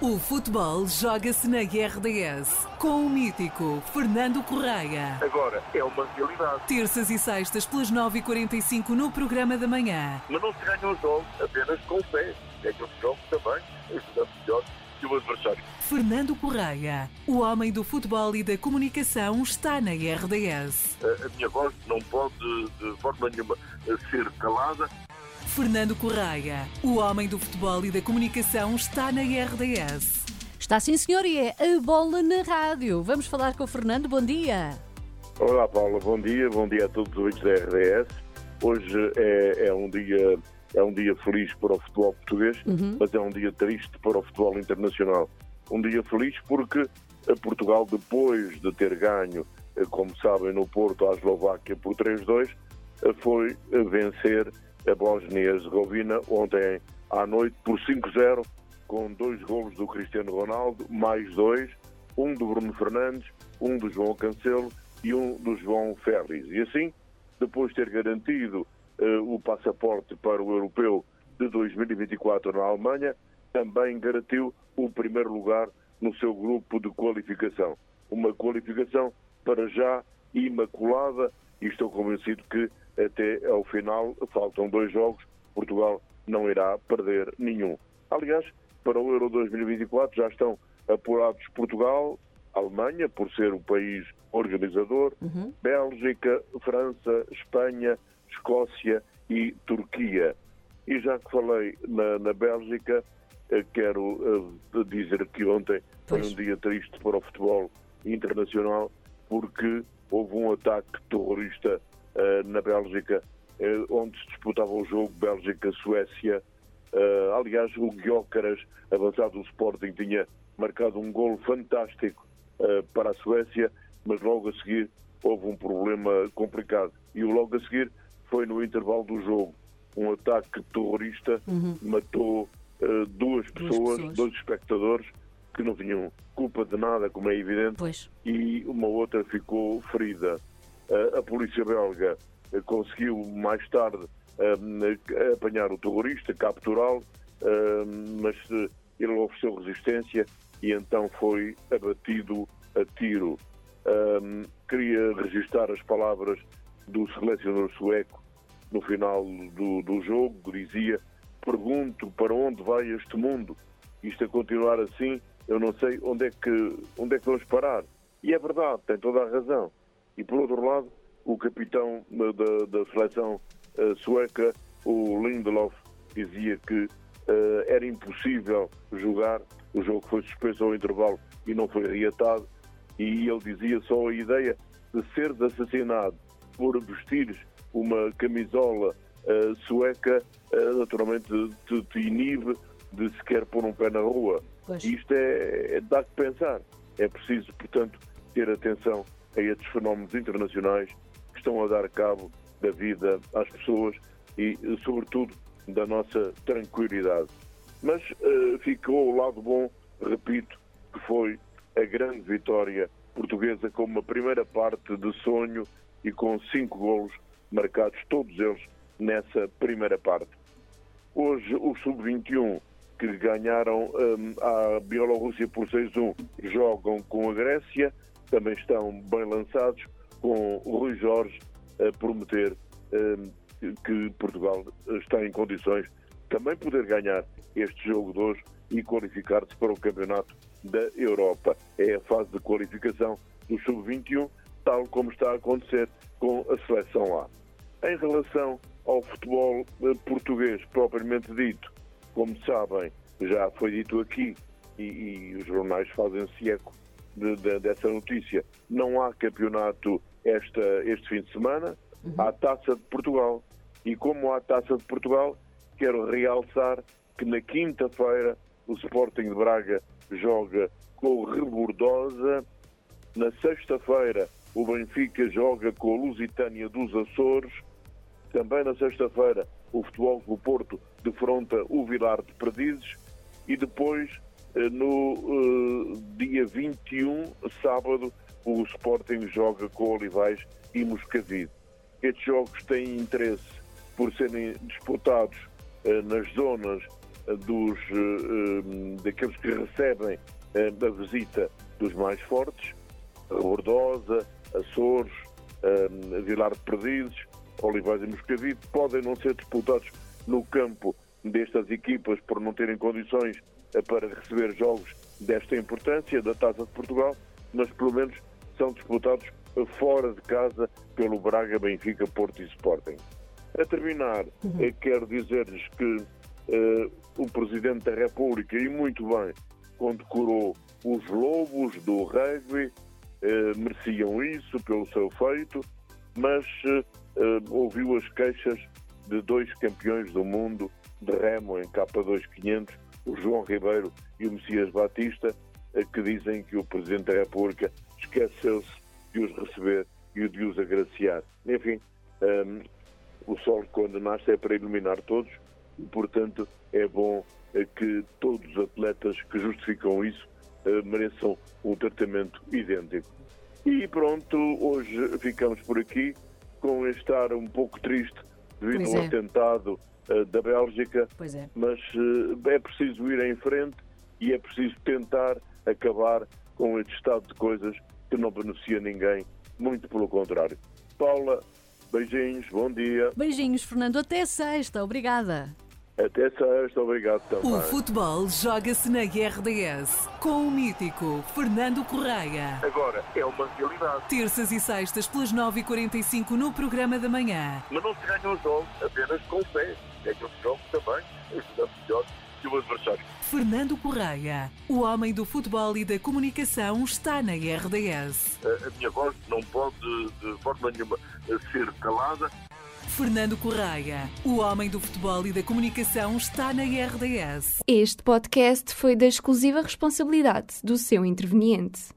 O futebol joga-se na RDS com o mítico Fernando Correia. Agora é uma realidade. Terças e sextas pelas 9h45 no programa da manhã. Mas não se ganham os jogos apenas com fé. Ganham os jogos também ajudando melhor que o adversário. Fernando Correia, o homem do futebol e da comunicação, está na RDS. A, a minha voz não pode de forma nenhuma ser calada. Fernando Correia, o homem do futebol e da comunicação, está na RDS. Está sim, senhor, e é a bola na rádio. Vamos falar com o Fernando. Bom dia. Olá, Paula. Bom dia. Bom dia a todos os ouvintes da RDS. Hoje é, é um dia é um dia feliz para o futebol português, Uhum. mas é um dia triste para o futebol internacional. Um dia feliz porque eh, Portugal, depois de ter ganho, eh, como sabem, no Porto, à Eslováquia por 3-2, eh, foi vencer a Bósnia e Herzegovina ontem à noite por 5-0, com dois golos do Cristiano Ronaldo, mais dois, um do Bruno Fernandes, um do João Cancelo e um do João Ferris. E assim, depois de ter garantido eh, o passaporte para o europeu de 2024 na Alemanha, também garantiu o primeiro lugar no seu grupo de qualificação. Uma qualificação para já imaculada e estou convencido que até ao final faltam dois jogos, Portugal não irá perder nenhum. Aliás, para o Euro 2024 já estão apurados Portugal, Alemanha, por ser o país organizador, Bélgica, França, Espanha, Escócia e Turquia. E já que falei na, na Bélgica, eh, quero eh, dizer que ontem foi Pois. um dia triste para o futebol internacional porque houve um ataque terrorista na Bélgica, eh, onde se disputava o jogo Bélgica-Suécia. Eh, aliás, o Guiócaras, avançado do Sporting, tinha marcado um gol fantástico eh, para a Suécia, mas logo a seguir houve um problema complicado. E o logo a seguir foi no intervalo do jogo. Um ataque terrorista matou eh, duas, pessoas, pessoas. dois espectadores, que não tinham culpa de nada, como é evidente, Pois. e uma outra ficou ferida. Eh, a polícia belga eh, conseguiu mais tarde eh, apanhar o terrorista, capturá-lo, mas ele ofereceu resistência e então foi abatido a tiro. Queria registrar as palavras do selecionador sueco no final do, do jogo, dizia pergunto para onde vai este mundo? Isto a continuar assim, eu não sei onde é que, onde é que vamos parar. E é verdade, tem toda a razão. E por outro lado, o capitão eh, da, da seleção eh, sueca, o Lindelof, dizia que eh, era impossível jogar, o jogo foi suspenso ao intervalo e não foi reatado, e ele dizia só a ideia de seres assassinado por vestires uma camisola eh, sueca, naturalmente te, te inibe de sequer pôr um pé na rua. Pois. Isto é, é dá que pensar. É preciso, portanto, ter atenção a estes fenómenos internacionais que estão a dar cabo da vida às pessoas e, sobretudo, da nossa tranquilidade. Mas eh, ficou o lado bom, repito, que foi a grande vitória portuguesa com uma primeira parte de sonho e com cinco golos marcados, todos eles nessa primeira parte. Hoje, os sub-21 que ganharam hum, a Bielorrússia por 6-1 jogam com a Grécia, também estão bem lançados, com o Rui Jorge a prometer hum, que- Portugal está em condições também poder ganhar este jogo de hoje e qualificar-se para o Campeonato da Europa. É a fase de qualificação do sub-21, tal como está a acontecer com a seleção A. Em relação ao futebol eh, português propriamente dito, como sabem, já foi dito aqui e, e os jornais fazem-se eco de- de- dessa notícia. Não há campeonato esta, este fim de semana, há Taça de Portugal. E como há Taça de Portugal, quero realçar que na quinta-feira o Sporting de Braga joga com o Rebordosa, na sexta-feira o Benfica joga com a Lusitânia dos Açores, também na sexta-feira, o Futebol do Porto defronta o Vilar de Perdizes. E depois, no eh, dia 21, sábado, o Sporting joga com Olivais e Moscavide. Estes jogos têm interesse por serem disputados eh, nas zonas dos, daqueles que recebem a visita dos mais fortes, Bordosa, Açores, Vilar de Perdizes, Olivais e Moscavide, podem não ser disputados no campo destas equipas por não terem condições para receber jogos desta importância da Taça de Portugal, mas pelo menos são disputados fora de casa pelo Braga, Benfica, Porto e Sporting. A terminar, uhum. quero dizer-lhes que uh, o Presidente da República, e muito bem, condecorou os lobos do rugby, uh, mereciam isso pelo seu feito, mas uh, ouviu as queixas de dois campeões do mundo de remo em K2500, o João Ribeiro e o Messias Batista, que dizem que o Presidente da República esqueceu-se de os receber e de os agraciar. Enfim, um, o sol quando nasce é para iluminar todos e, portanto, é bom eh, que todos os atletas que justificam isso uh, mereçam um tratamento idêntico. E pronto, hoje ficamos por aqui com este ar um pouco triste devido pois ao é. atentado uh, da Bélgica, é. mas uh, é preciso ir em frente e é preciso tentar acabar com este estado de coisas que não beneficia ninguém, muito pelo contrário. Paula, beijinhos, bom dia. Beijinhos, Fernando, até sexta, obrigada. Até sexta, obrigado também. O futebol joga-se na RDS com o mítico Fernando Correia. Agora é uma realidade. Terças e sextas pelas 9h45 no programa da manhã. Mas não se ganham os jogos apenas com fé. Ganham os jogos também, ajudando melhor que o adversário. Fernando Correia, o homem do futebol e da comunicação, está na RDS. A, a minha voz não pode de forma nenhuma ser calada. Fernando Correia, o homem do futebol e da comunicação, está na RDS. Este podcast foi da exclusiva responsabilidade do seu interveniente.